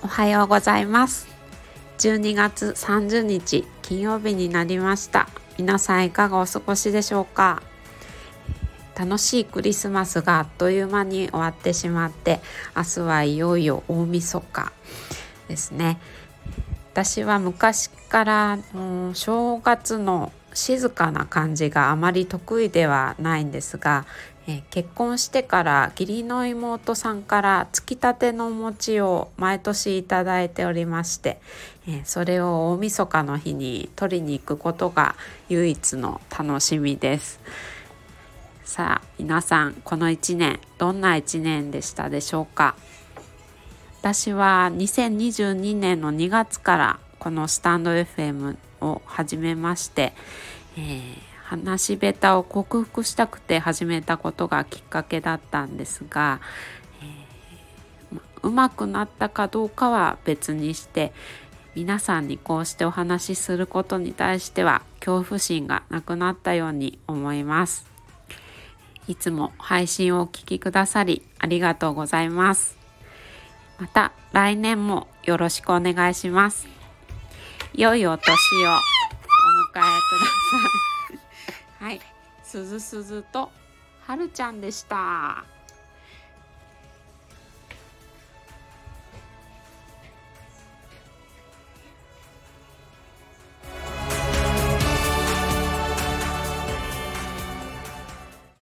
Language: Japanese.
おはようございます。12月30日金曜日になりました。皆さんいかがお過ごしでしょうか？楽しいクリスマスがあっという間に終わってしまって明日はいよいよ大晦日ですね。私は昔から正月の静かな感じがあまり得意ではないんですが、え結婚してから義理の妹さんからつきたてのお餅を毎年いただいておりまして、えそれを大晦日の日に取りに行くことが唯一の楽しみです。さあ皆さんこの1年どんな1年でしたでしょうか？私は2022年の2月からこのスタンド FM を始めまして、えー、話し下手を克服したくて始めたことがきっかけだったんですが、えー、うまくなったかどうかは別にして皆さんにこうしてお話しすることに対しては恐怖心がなくなったように思います。いつも配信をお聴きくださりありがとうございます。また来年もよろしくお願いします。良いお年をお迎えください。はい、すずすずとはるちゃんでした。